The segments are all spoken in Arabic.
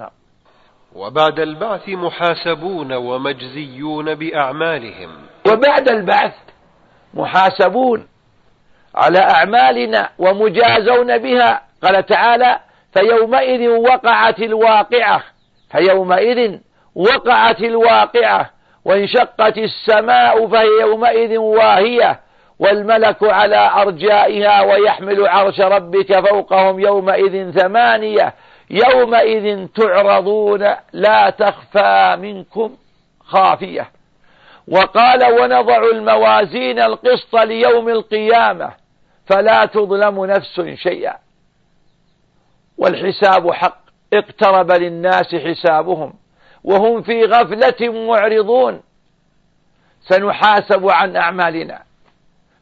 نعم وبعد البعث محاسبون ومجزيون بأعمالهم. وبعد البعث محاسبون على أعمالنا ومجازون بها. قال تعالى فيومئذ وقعت الواقعة. فيومئذ وقعت الواقعة. وانشقت السماء فهي يومئذ واهية. والملك على أرجائها ويحمل عرش ربك فوقهم يومئذ ثمانية. يومئذ تعرضون لا تخفى منكم خافية. وقال ونضع الموازين القسط ليوم القيامة فلا تظلم نفس شيئا. والحساب حق اقترب للناس حسابهم وهم في غفلة معرضون. سنحاسب عن أعمالنا.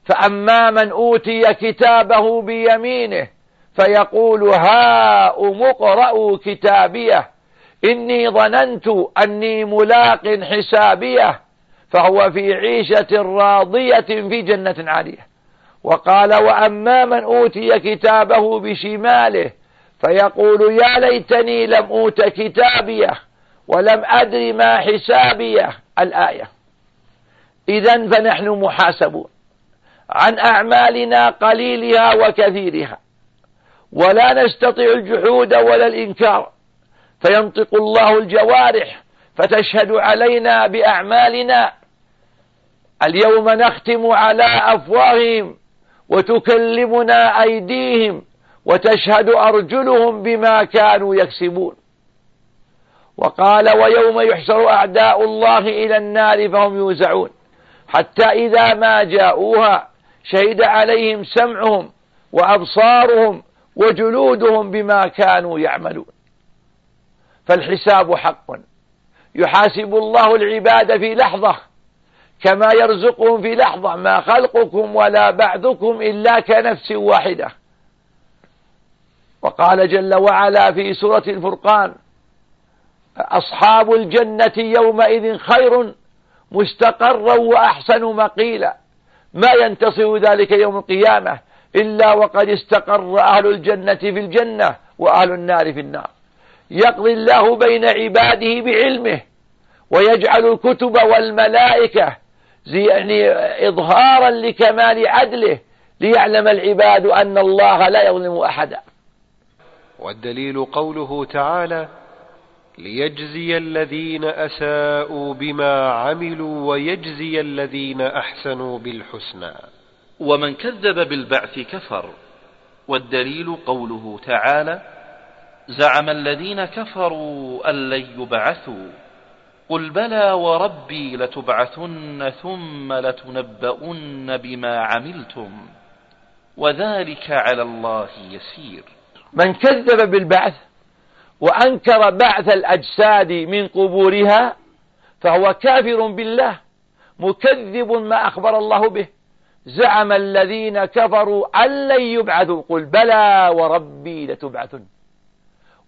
فأما من أوتي كتابه بيمينه فيقول هاؤم اقرءوا كتابيه. إني ظننت أني ملاق حسابيه. فهو في عيشة راضية في جنة عالية. وقال وأما من أوتي كتابه بشماله فيقول يا ليتني لم أوت كتابيه ولم أدر ما حسابيه. الآية. إذا فنحن محاسبون. عن أعمالنا قليلها وكثيرها. ولا نستطيع الجحود ولا الإنكار. فينطق الله الجوارح فتشهد علينا بأعمالنا. اليوم نختم على أفواههم وتكلمنا أيديهم وتشهد أرجلهم بما كانوا يكسبون. وقال ويوم يحشر أعداء الله إلى النار فهم يوزعون. حتى إذا ما جاءوها شهد عليهم سمعهم وأبصارهم وجلودهم بما كانوا يعملون. فالحساب حق. يحاسب الله العباد في لحظة كما يرزقهم في لحظة ما خلقكم ولا بعثكم إلا كنفس واحدة. وقال جل وعلا في سورة الفرقان أصحاب الجنة يومئذ خير مستقرا وأحسن مقيلا. ما ينتصر ذلك يوم القيامة إلا وقد استقر أهل الجنة في الجنة وأهل النار في النار. يقضي الله بين عباده بعلمه ويجعل الكتب والملائكة يعني إظهارا لكمال عدله ليعلم العباد أن الله لا يظلم أحدا. والدليل قوله تعالى ليجزي الذين أساءوا بما عملوا ويجزي الذين أحسنوا بالحسنى. ومن كذب بالبعث كفر والدليل قوله تعالى زعم الذين كفروا أن لن يبعثوا قل بلى وربي لتبعثن ثم لتنبؤن بما عملتم وذلك على الله يسير. من كذب بالبعث وأنكر بعث الأجساد من قبورها فهو كافر بالله مكذب ما أخبر الله به. زعم الذين كفروا أن لن يبعثوا. قل بلى وربي لتبعثن.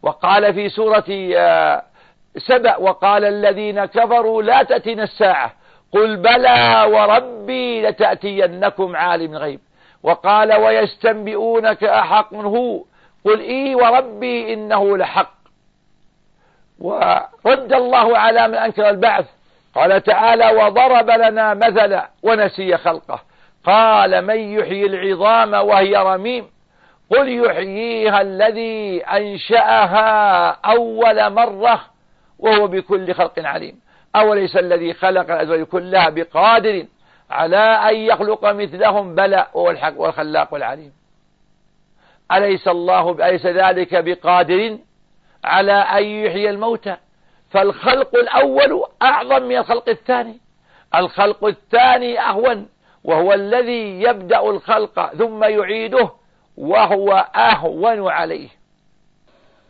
وقال في سورة آه، سبأ وقال الذين كفروا لا تأتينا الساعة. قل بلى وربي لتأتينكم عالم الغيب. وقال ويستنبئونك أحق هو. قل إي وربي إنه لحق. ورد الله على من أنكر البعث. قال تعالى وضرب لنا مثلا ونسي خلقه. قال من يحيي العظام وهي رميم قل يحييها الذي أنشأها أول مرة وهو بكل خلق عليم أوليس الذي خلق الأزواج كلها بقادر على أن يخلق مثلهم؟ بلى وهو الحق والخلاق والعليم أليس الله أليس ذلك بقادر على أن يحيي الموتى؟ فالخلق الأول أعظم من الخلق الثاني. الخلق الثاني أهون. وهو الذي يبدأ الخلق ثم يعيده وهو أهون عليه.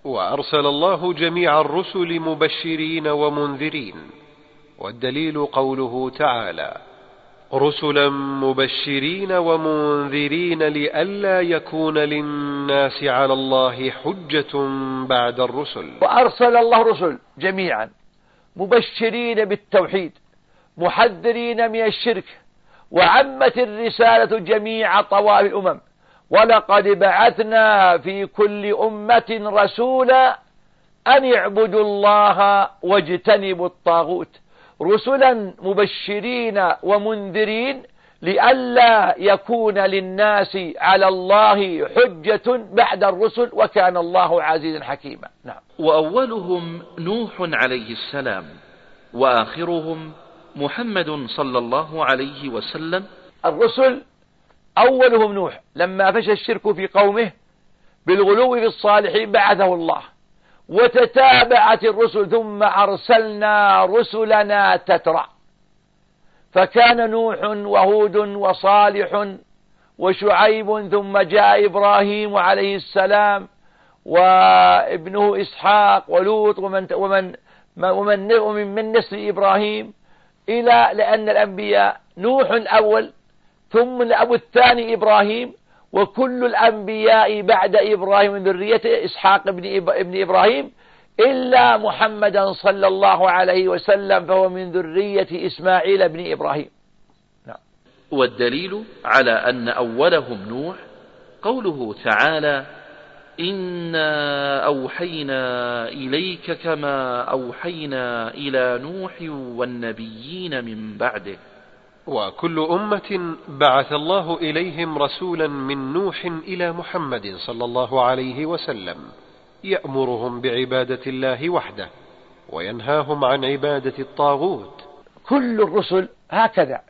وأرسل الله جميع الرسل مبشرين ومنذرين والدليل قوله تعالى رسلا مبشرين ومنذرين لئلا يكون للناس على الله حجة بعد الرسل. وأرسل الله رسل جميعا مبشرين بالتوحيد محذرين من الشرك وعمت الرسالة جميع طوائف الأمم. ولقد بعثنا في كل أمة رسولا أن اعبدوا الله واجتنبوا الطاغوت. رسلا مبشرين ومنذرين لئلا يكون للناس على الله حجة بعد الرسل وكان الله عزيزا حكيما. نعم. وأولهم نوح عليه السلام وآخرهم محمد صلى الله عليه وسلم. الرسل أولهم نوح لما فشى الشرك في قومه بالغلو في الصالحين بعثه الله. وتتابعت الرسل ثم أرسلنا رسلنا تترى. فكان نوح وهود وصالح وشعيب ثم جاء إبراهيم عليه السلام وابنه إسحاق ولوط ومن ومن ومن من نسل إبراهيم. إلى لأن الأنبياء نوح الأول ثم الأب الثاني إبراهيم وكل الأنبياء بعد إبراهيم من ذرية إسحاق ابن, ابن إبراهيم إلا محمدا صلى الله عليه وسلم فهو من ذرية إسماعيل بن إبراهيم نعم. والدليل على أن أولهم نوح قوله تعالى إنا أوحينا إليك كما أوحينا إلى نوح والنبيين من بعده. وكل أمة بعث الله إليهم رسولا من نوح إلى محمد صلى الله عليه وسلم. يأمرهم بعبادة الله وحده وينهاهم عن عبادة الطاغوت. كل الرسل هكذا.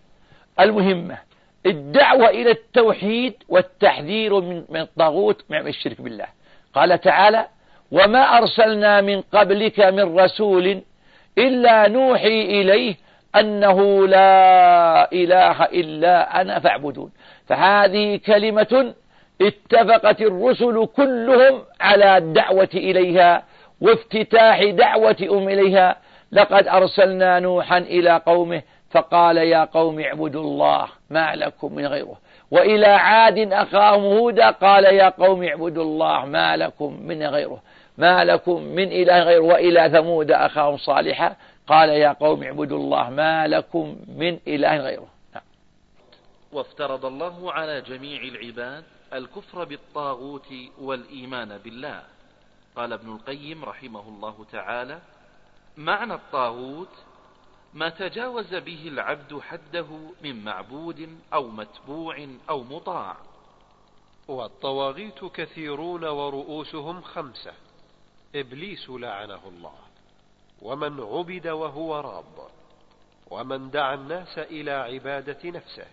المهمة الدعوة إلى التوحيد والتحذير من الطاغوت من الشرك بالله. قال تعالى وما أرسلنا من قبلك من رسول إلا نوحي إليه أنه لا إله إلا أنا فاعبدون. فهذه كلمة اتفقت الرسل كلهم على الدعوة إليها وافتتاح دعوة أم إليها لقد أرسلنا نوحا إلى قومه فقال يا قوم اعبدوا الله ما لكم من غيره. وإلى عاد أخاهم هودا قال يا قوم اعبدوا الله ما لكم من غيره ما لكم من إله غيره وإلى ثمود أخاهم صالحا قال يا قوم اعبدوا الله ما لكم من إله غيره نعم. وافترض الله على جميع العباد الكفر بالطاغوت والإيمان بالله قال ابن القيم رحمه الله تعالى معنى الطاغوت ما تجاوز به العبد حده من معبود أو متبوع أو مطاع. والطواغيت كثيرون ورؤوسهم خمسة. إبليس لعنه الله. ومن عبد وهو راض. ومن دعا الناس إلى عبادة نفسه.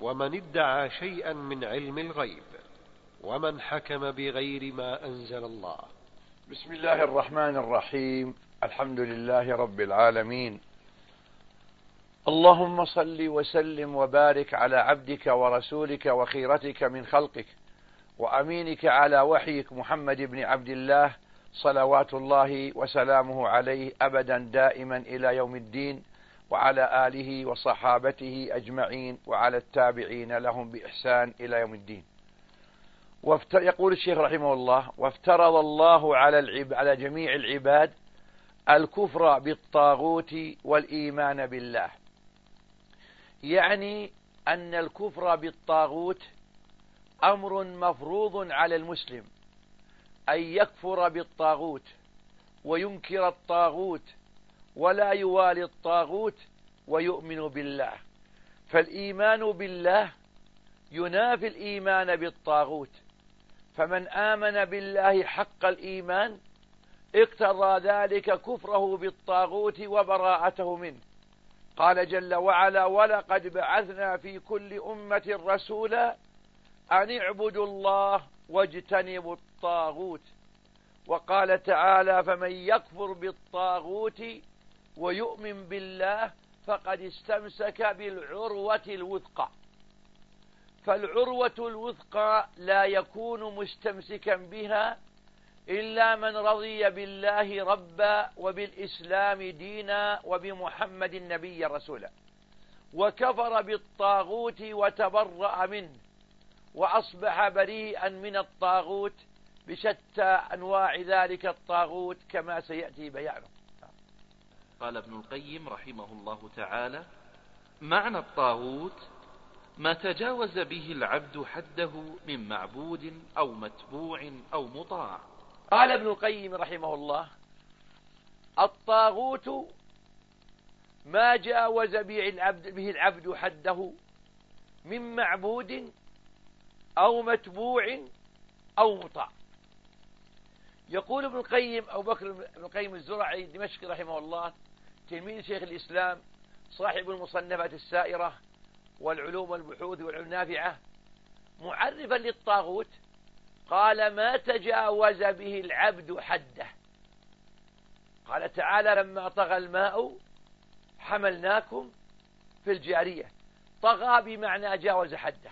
ومن ادعى شيئا من علم الغيب. ومن حكم بغير ما أنزل الله. بسم الله الرحمن الرحيم. الحمد لله رب العالمين. اللهم صل وسلم وبارك على عبدك ورسولك وخيرتك من خلقك وأمينك على وحيك محمد بن عبد الله صلوات الله وسلامه عليه أبدا دائما إلى يوم الدين وعلى آله وصحابته أجمعين وعلى التابعين لهم بإحسان إلى يوم الدين. يقول الشيخ رحمه الله وافترض الله على, العب... على جميع العباد الكفر بالطاغوت والإيمان بالله. يعني أن الكفر بالطاغوت أمر مفروض على المسلم أن يكفر بالطاغوت وينكر الطاغوت ولا يوالي الطاغوت ويؤمن بالله. فالإيمان بالله ينافي الإيمان بالطاغوت. فمن آمن بالله حق الإيمان اقتضى ذلك كفره بالطاغوت وبراءته منه. قال جل وعلا ولقد بعثنا في كل أمة رسولا أن اعبدوا الله واجتنبوا الطاغوت وقال تعالى فمن يكفر بالطاغوت ويؤمن بالله فقد استمسك بالعروة الوثقى فالعروة الوثقى لا يكون مستمسكا بها إلا من رضي بالله ربا وبالإسلام دينا وبمحمد النبي رسولا. وكفر بالطاغوت وتبرأ منه وأصبح بريئا من الطاغوت بشتى أنواع ذلك الطاغوت كما سيأتي بيانه. قال ابن القيم رحمه الله تعالى معنى الطاغوت ما تجاوز به العبد حده من معبود أو متبوع أو مطاع. قال ابن القيم رحمه الله الطاغوت ما جاوز به العبد, به العبد حده من معبود أو متبوع أو مطاع. يقول ابن القيم أو بكر بن القيم الزرعي دمشق رحمه الله تلميذ شيخ الإسلام صاحب المصنفات السائرة والعلوم والبحوث والعلوم النافعة معرفا للطاغوت قال ما تجاوز به العبد حده. قال تعالى لما طغى الماء حملناكم في الجارية. طغى بمعنى جاوز حده.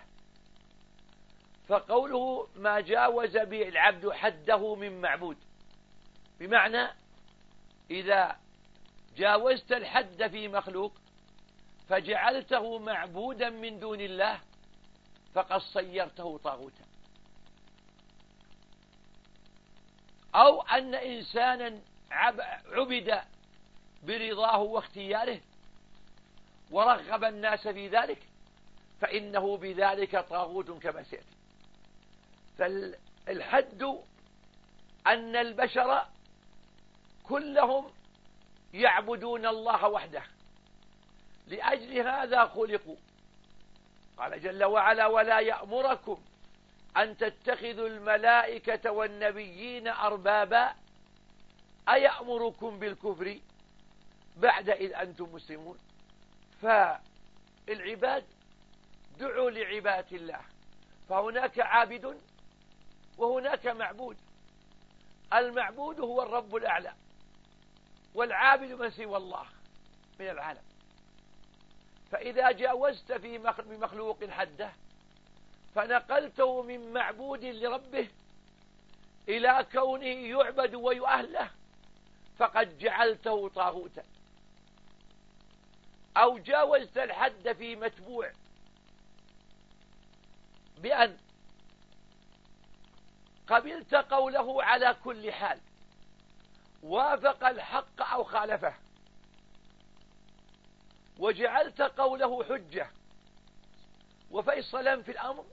فقوله ما جاوز به العبد حده من معبود. بمعنى إذا جاوزت الحد في مخلوق فجعلته معبودا من دون الله فقد صيرته طاغوتا. أو أن إنسانا عبد برضاه واختياره ورغب الناس في ذلك فإنه بذلك طاغوت كما سيأتي. فالحد أن البشر كلهم يعبدون الله وحده. لأجل هذا خلقوا. قال جل وعلا ولا يأمركم أن تتخذوا الملائكة والنبيين أربابا أيأمركم بالكفر بعد إذ أنتم مسلمون؟ فالعباد دعوا لعبادة الله. فهناك عابد وهناك معبود. المعبود هو الرب الأعلى والعابد من سوى الله من العالم. فإذا جاوزت في مخلوق حده فنقلته من معبود لربه إلى كونه يعبد ويؤهله فقد جعلته طاغوتا. أو جاوزت الحد في متبوع بأن قبلت قوله على كل حال وافق الحق أو خالفه وجعلت قوله حجة وفيصلا في الأمر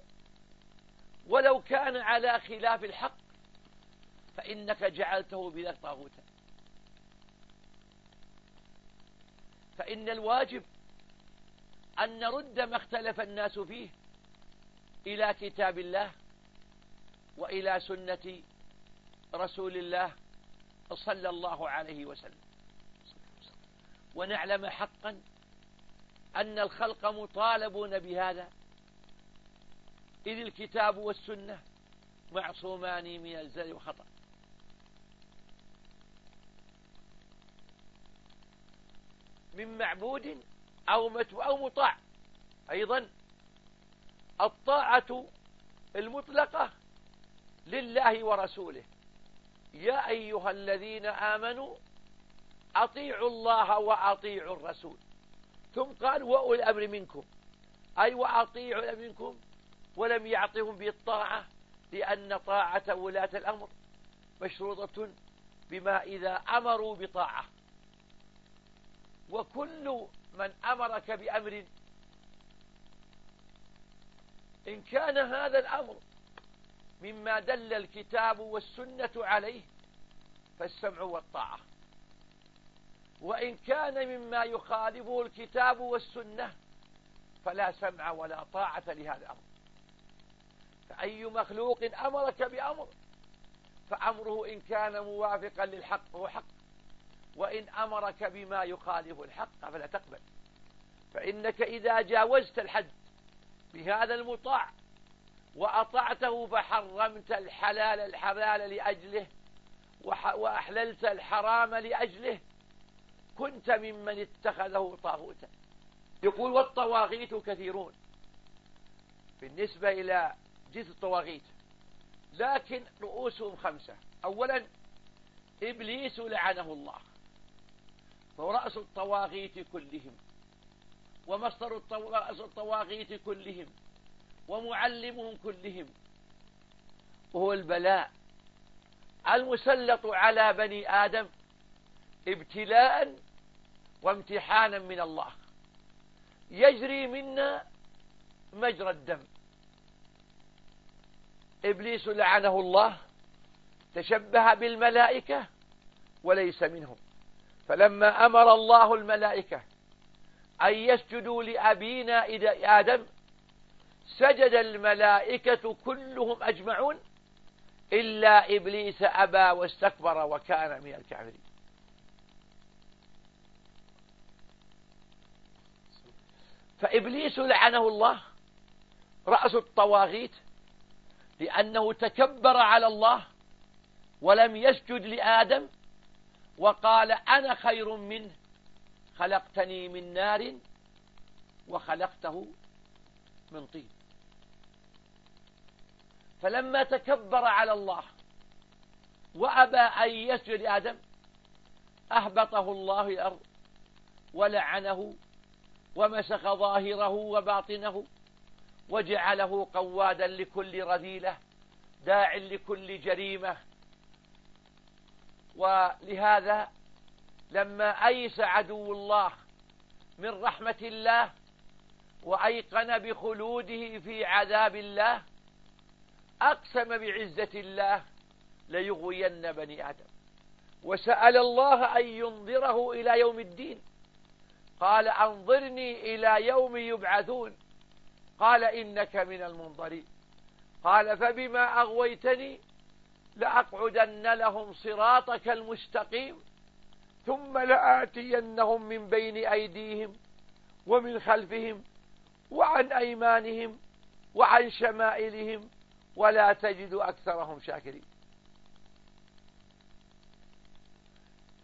ولو كان على خلاف الحق فإنك جعلته بذلك طاغوتا فإن الواجب أن نرد ما اختلف الناس فيه إلى كتاب الله وإلى سنة رسول الله صلى الله عليه وسلم. ونعلم حقا أن الخلق مطالبون بهذا. إذ الكتاب والسنة. معصومان من الزل وخطأ من معبود أو أو مطاع. أيضا الطاعة المطلقة لله ورسوله. يا أيها الذين آمنوا أطيعوا الله وأطيعوا الرسول. ثم قال وأولي الأمر منكم. أي وأطيعوا الأمر منكم؟ ولم يعطهم بالطاعة لأن طاعة ولاة الأمر مشروطة بما إذا أمروا بطاعة. وكل من أمرك بأمر إن كان هذا الأمر مما دل الكتاب والسنة عليه فالسمع والطاعة. وإن كان مما يخالفه الكتاب والسنة فلا سمع ولا طاعة لهذا الأمر. فأي مخلوق أمرك بأمر فأمره إن كان موافقا للحق هو حق وإن أمرك بما يخالف الحق فلا تقبل. فإنك إذا جاوزت الحد بهذا المطاع وأطعته فحرمت الحلال الحلال لأجله وأحللت الحرام لأجله كنت ممن اتخذه طاغوتا. يقول والطواغيت كثيرون. بالنسبة إلى جنس الطواغيت لكن رؤوسهم خمسة. أولا إبليس لعنه الله. فهو رأس الطواغيت كلهم. ومصدر رأس الطواغيت كلهم. ومعلمهم كلهم. وهو البلاء. المسلط على بني آدم ابتلاء وامتحانا من الله. يجري منا مجرى الدم. إبليس لعنه الله تشبه بالملائكة وليس منهم. فلما أمر الله الملائكة أن يسجدوا لأبينا آدم سجد الملائكة كلهم أجمعون إلا إبليس أبى واستكبر وكان من الكافرين. فإبليس لعنه الله رأس الطواغيت لأنه تكبر على الله ولم يسجد لآدم وقال أنا خير منه. خلقتني من نار وخلقته من طين. فلما تكبر على الله وأبى أن يسجد لآدم أهبطه الله الأرض ولعنه ومسخ ظاهره وباطنه وجعله قوادا لكل رذيلة داع لكل جريمة. ولهذا لما أيس عدو الله من رحمة الله وأيقن بخلوده في عذاب الله أقسم بعزة الله ليغوين بني آدم. وسأل الله أن ينظره إلى يوم الدين. قال أنظرني إلى يوم يبعثون. قال إنك من المنظرين. قال فبما أغويتني لأقعدن لهم صراطك المستقيم ثم لآتينهم من بين أيديهم ومن خلفهم وعن أيمانهم وعن شمائلهم ولا تجد أكثرهم شاكرين.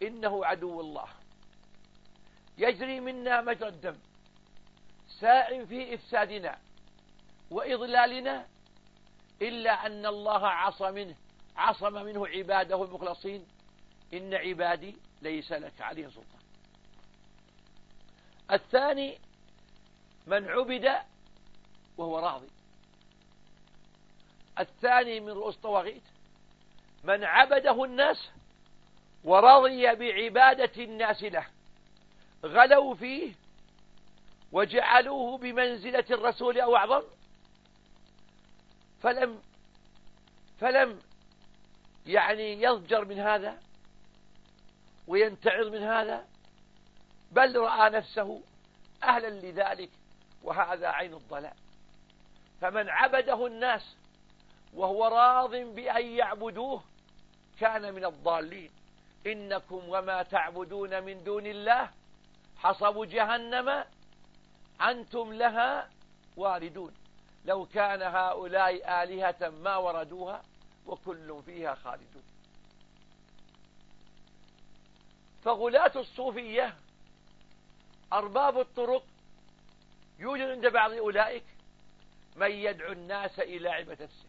إنه عدو الله. يجري منا مجرى الدم. ساع في إفسادنا وإضلالنا إلا أن الله عصم منه عصم منه عباده المخلصين. إن عبادي ليس لك عليه سلطان. الثاني من عبد وهو راضي. الثاني من رؤوس الطواغيت. من عبده الناس ورضي بعبادة الناس له غلوا فيه وجعلوه بمنزلة الرسول أو أعظم؟ فلم فلم يعني يضجر من هذا وينتعظ من هذا؟ بل رأى نفسه أهلا لذلك وهذا عين الضلال. فمن عبده الناس وهو راض بأن يعبدوه كان من الضالين. إنكم وما تعبدون من دون الله حصب جهنم أنتم لها واردون. لو كان هؤلاء آلهة ما وردوها وكل فيها خالدون. فغلاة الصوفية أرباب الطرق يوجد عند بعض أولئك من يدعو الناس إلى عبة نفسه.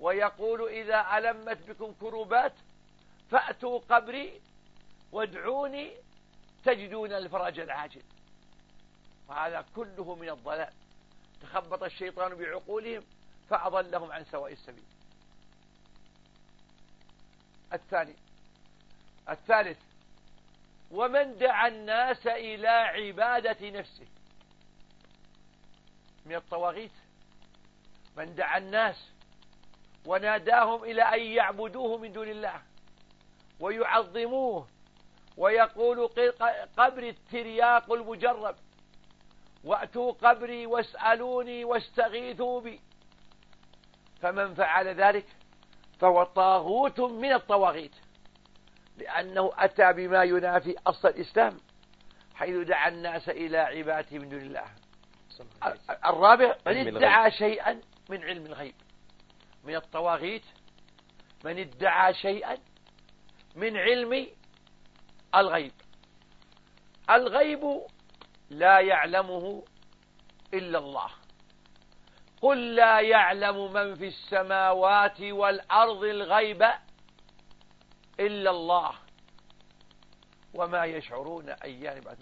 ويقول إذا ألمت بكم كروبات فأتوا قبري وادعوني تجدون الفرج العاجل. وهذا كله من الضلال. تخبط الشيطان بعقولهم فأضلهم عن سواء السبيل. الثاني. الثالث. ومن دعا الناس إلى عبادة نفسه. من الطواغيت. من دعا الناس وناداهم إلى أن يعبدوه من دون الله ويعظموه ويقول قبر الترياق المجرب. وأتوا قبري واسألوني واستغيثوا بي. فمن فعل ذلك فهو طاغوت من الطواغيت لأنه أتى بما ينافي أصل الإسلام حيث دعا الناس إلى عبادة من دون الله. الرابع من ادعى شيئا من علم الغيب. من الطواغيت من ادعى شيئا من علم الغيب. الغيب لا يعلمه إلا الله. قل لا يعلم من في السماوات والأرض الغيب إلا الله وما يشعرون أيان بعد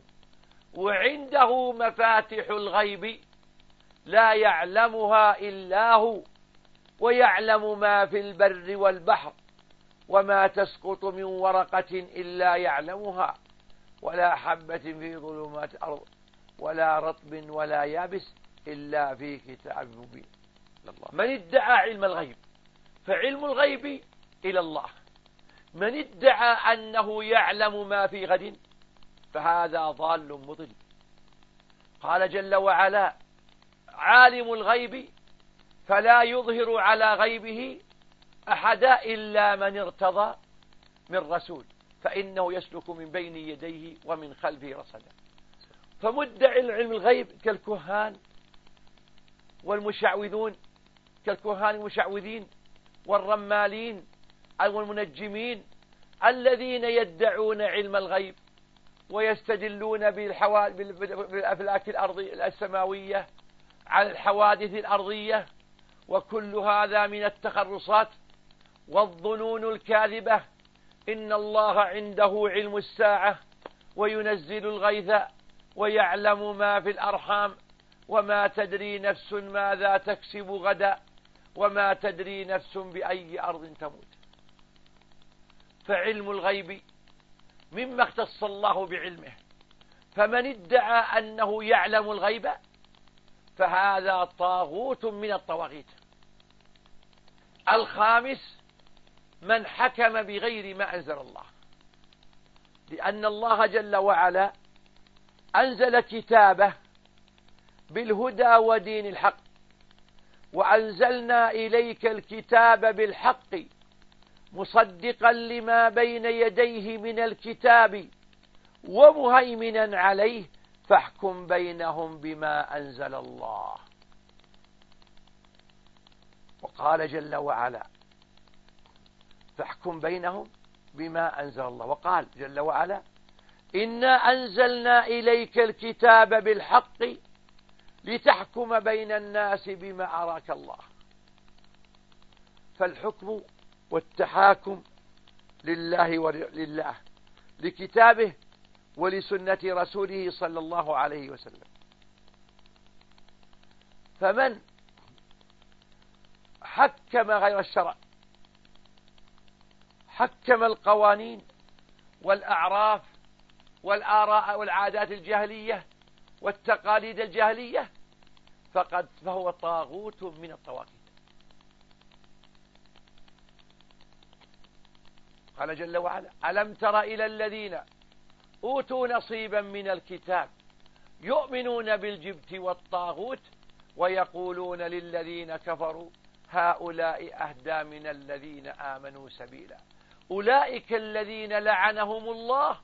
وعنده مفاتح الغيب لا يعلمها إلا هو ويعلم ما في البر والبحر وما تسقط من ورقة إلا يعلمها ولا حبة في ظلمات الأرض ولا رطب ولا يابس إلا في كتاب مبين. من ادعى علم الغيب فعلم الغيب إلى الله. من ادعى أنه يعلم ما في غد فهذا ضال مضل. قال جل وعلا عالم الغيب فلا يظهر على غيبه أحدا إلا من ارتضى من رسول فإنه يسلك من بين يديه ومن خلفه رصدا. فمدعي العلم الغيب كالكهان والمشعوذون كالكهان المشعوذين والرمالين أو المنجمين الذين يدعون علم الغيب ويستدلون بالأفلاك الأرضية السماوية على الحوادث الأرضية وكل هذا من التخرصات والظنون الكاذبة. إن الله عنده علم الساعة وينزل الغيث ويعلم ما في الأرحام وما تدري نفس ماذا تكسب غدا وما تدري نفس بأي أرض تموت. فعلم الغيب مما اختص الله بعلمه. فمن ادعى أنه يعلم الغيب فهذا طاغوت من الطواغيت. الخامس من حكم بغير ما أنزل الله. لأن الله جل وعلا أنزل كتابه بالهدى ودين الحق وأنزلنا إليك الكتاب بالحق مصدقا لما بين يديه من الكتاب ومهيمنا عليه فاحكم بينهم بما أنزل الله. وقال جل وعلا فاحكم بينهم بما أنزل الله. وقال جل وعلا إنا أنزلنا إليك الكتاب بالحق لتحكم بين الناس بما أراك الله. فالحكم والتحاكم لله ولله لكتابه ولسنة رسوله صلى الله عليه وسلم. فمن حكم غير الشرع حكم القوانين والأعراف والآراء والعادات الجاهلية والتقاليد الجاهلية فقد فهو طاغوت من الطواغيت. قال جل وعلا ألم تر إلى الذين أوتوا نصيبا من الكتاب يؤمنون بالجبت والطاغوت ويقولون للذين كفروا هؤلاء أهدى من الذين آمنوا سبيلا. أولئك الذين لعنهم الله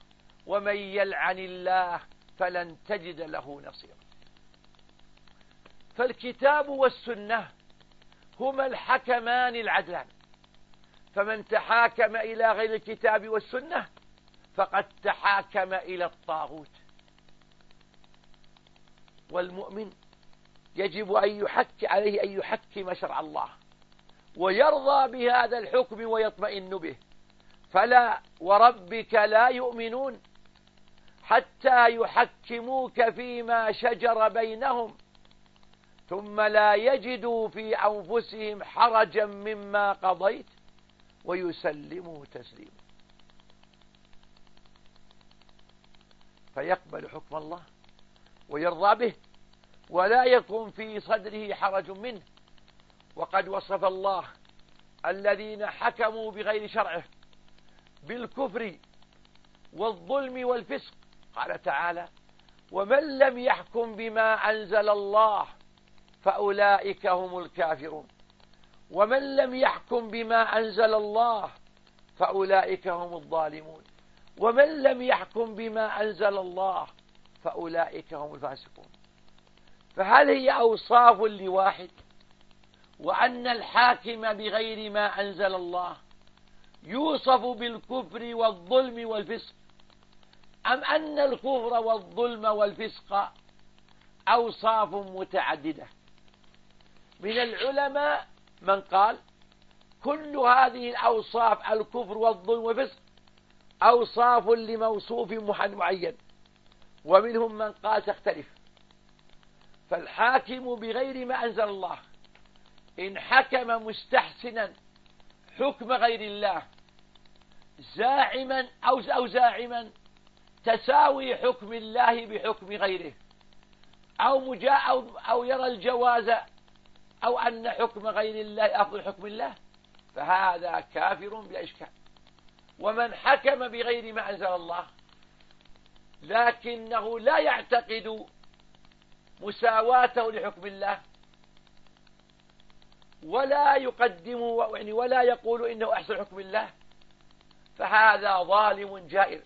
ومن يلعن الله فلن تجد له نصيرا. فالكتاب والسنة هما الحكمان العدلان. فمن تحاكم إلى غير الكتاب والسنة فقد تحاكم إلى الطاغوت. والمؤمن يجب أن يحك عليه أن يحكم شرع الله ويرضى بهذا الحكم ويطمئن به. فلا وربك لا يؤمنون حتى يحكموك فيما شجر بينهم ثم لا يجدوا في أنفسهم حرجا مما قضيت ويسلموا تسليما. فيقبل حكم الله ويرضى به ولا يكون في صدره حرج منه. وقد وصف الله الذين حكموا بغير شرعه بالكفر والظلم والفسق قال تعالى ومن لم يحكم بما أنزل الله فأولئك هم الكافرون. ومن لم يحكم بما أنزل الله فأولئك هم الظالمون. ومن لم يحكم بما أنزل الله فأولئك هم الفاسقون. فهل هي أوصاف لواحد وأن الحاكم بغير ما أنزل الله يوصف بالكفر والظلم والفسق أم أن الكفر والظلم والفسق أوصاف متعددة. من العلماء من قال كل هذه الأوصاف الكفر والظلم والفسق أوصاف لموصوف معين ومنهم من قال تختلف. فالحاكم بغير ما أنزل الله إن حكم مستحسنا حكم غير الله زاعما أو أو زاعما تساوي حكم الله بحكم غيره. أو مجا أو, أو يرى الجواز أو أن حكم غير الله أفضل حكم الله فهذا كافر بلا إشكال ومن حكم بغير ما أنزل الله لكنه لا يعتقد مساواته لحكم الله ولا يقدم يعني ولا يقول إنه أحسن حكم الله فهذا ظالم جائر.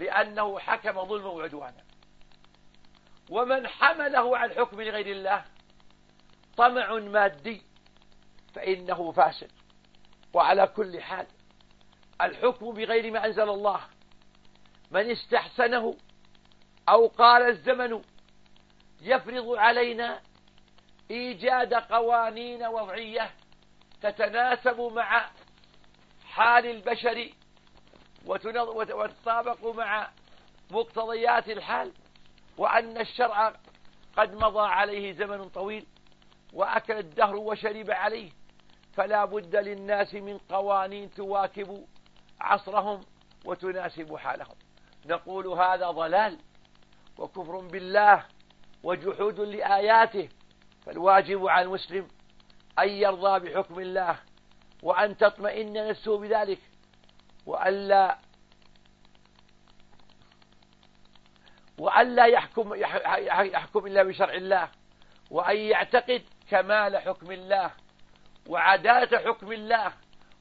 لأنه حكم ظلما وعدوانا ومن حمله عن حكم غير الله طمع مادي فإنه فاسد. وعلى كل حال الحكم بغير ما أنزل الله. من استحسنه أو قال الزمن يفرض علينا إيجاد قوانين وضعية تتناسب مع حال البشر وتطابق مع مقتضيات الحال وأن الشرع قد مضى عليه زمن طويل وأكل الدهر وشرب عليه. فلا بد للناس من قوانين تواكب عصرهم وتناسب حالهم. نقول هذا ضلال وكفر بالله وجحود لآياته. فالواجب على المسلم أن يرضى بحكم الله وأن تطمئن نفسه بذلك. وألا وألا يحكم يحكم إلا بشرع الله وأن يعتقد كمال حكم الله وعدالة حكم الله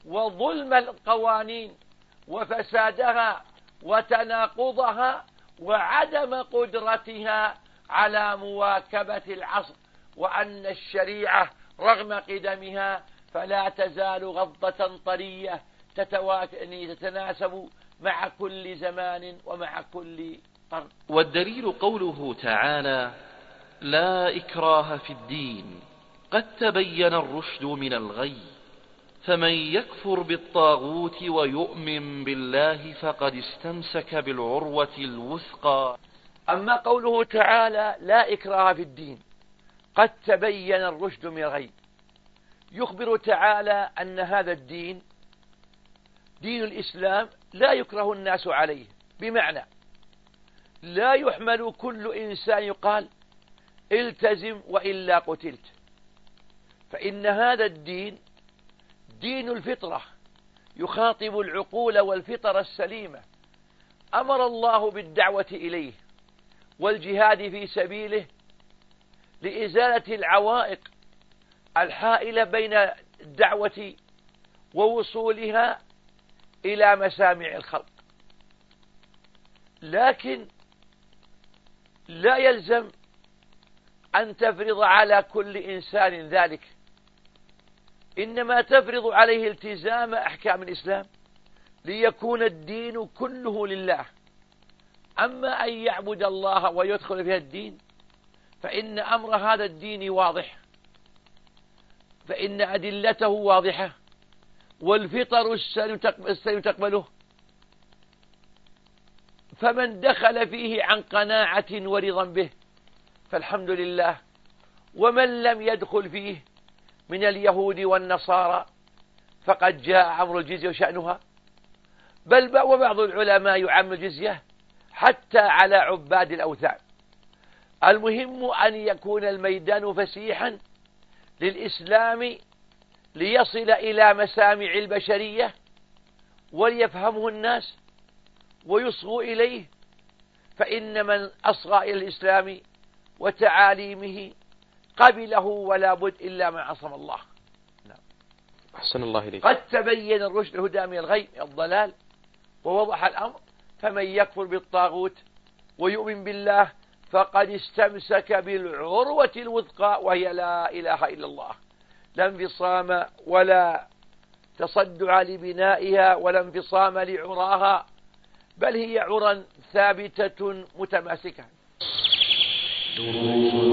وظلم القوانين وفسادها وتناقضها وعدم قدرتها على مواكبة العصر وأن الشريعة رغم قدمها فلا تزال غضة طرية تتناسب مع كل زمان ومع كل قرن. والدليل قوله تعالى لا إكراه في الدين قد تبين الرشد من الغي فمن يكفر بالطاغوت ويؤمن بالله فقد استمسك بالعروة الوثقى. أما قوله تعالى لا إكراه في الدين قد تبين الرشد من الغي. يخبر تعالى أن هذا الدين دين الإسلام لا يكره الناس عليه. بمعنى لا يحمل كل إنسان يقال التزم وإلا قتلت. فإن هذا الدين دين الفطرة يخاطب العقول والفطر السليمة. أمر الله بالدعوة إليه والجهاد في سبيله لإزالة العوائق الحائلة بين الدعوة ووصولها إلى مسامع الخلق. لكن لا يلزم أن تفرض على كل إنسان ذلك. إنما تفرض عليه التزام أحكام الإسلام ليكون الدين كله لله. أما أن يعبد الله ويدخل في الدين فإن أمر هذا الدين واضح. فإن أدلته واضحة. والفطر السلم تقبله. فمن دخل فيه عن قناعة ورضا به فالحمد لله. ومن لم يدخل فيه من اليهود والنصارى فقد جاء أمر الجزية وشأنها بل وبعض العلماء يعم الجزية حتى على عباد الأوثان. المهم أن يكون الميدان فسيحا للإسلام ليصل إلى مسامع البشرية وليفهمه الناس ويصغوا إليه فإن من أصغى إلى الإسلام وتعاليمه قبله ولا بد إلا من عصم الله. نعم. أحسن الله إليك. قد تبين الرشد الهدى من الغي الضلال ووضح الأمر. فمن يكفر بالطاغوت ويؤمن بالله فقد استمسك بالعروة الوثقى وهي لا إله إلا الله. لا انفصام ولا تصدع لبنائها ولا انفصام لعراها بل هي عرى ثابتة متماسكة. دروس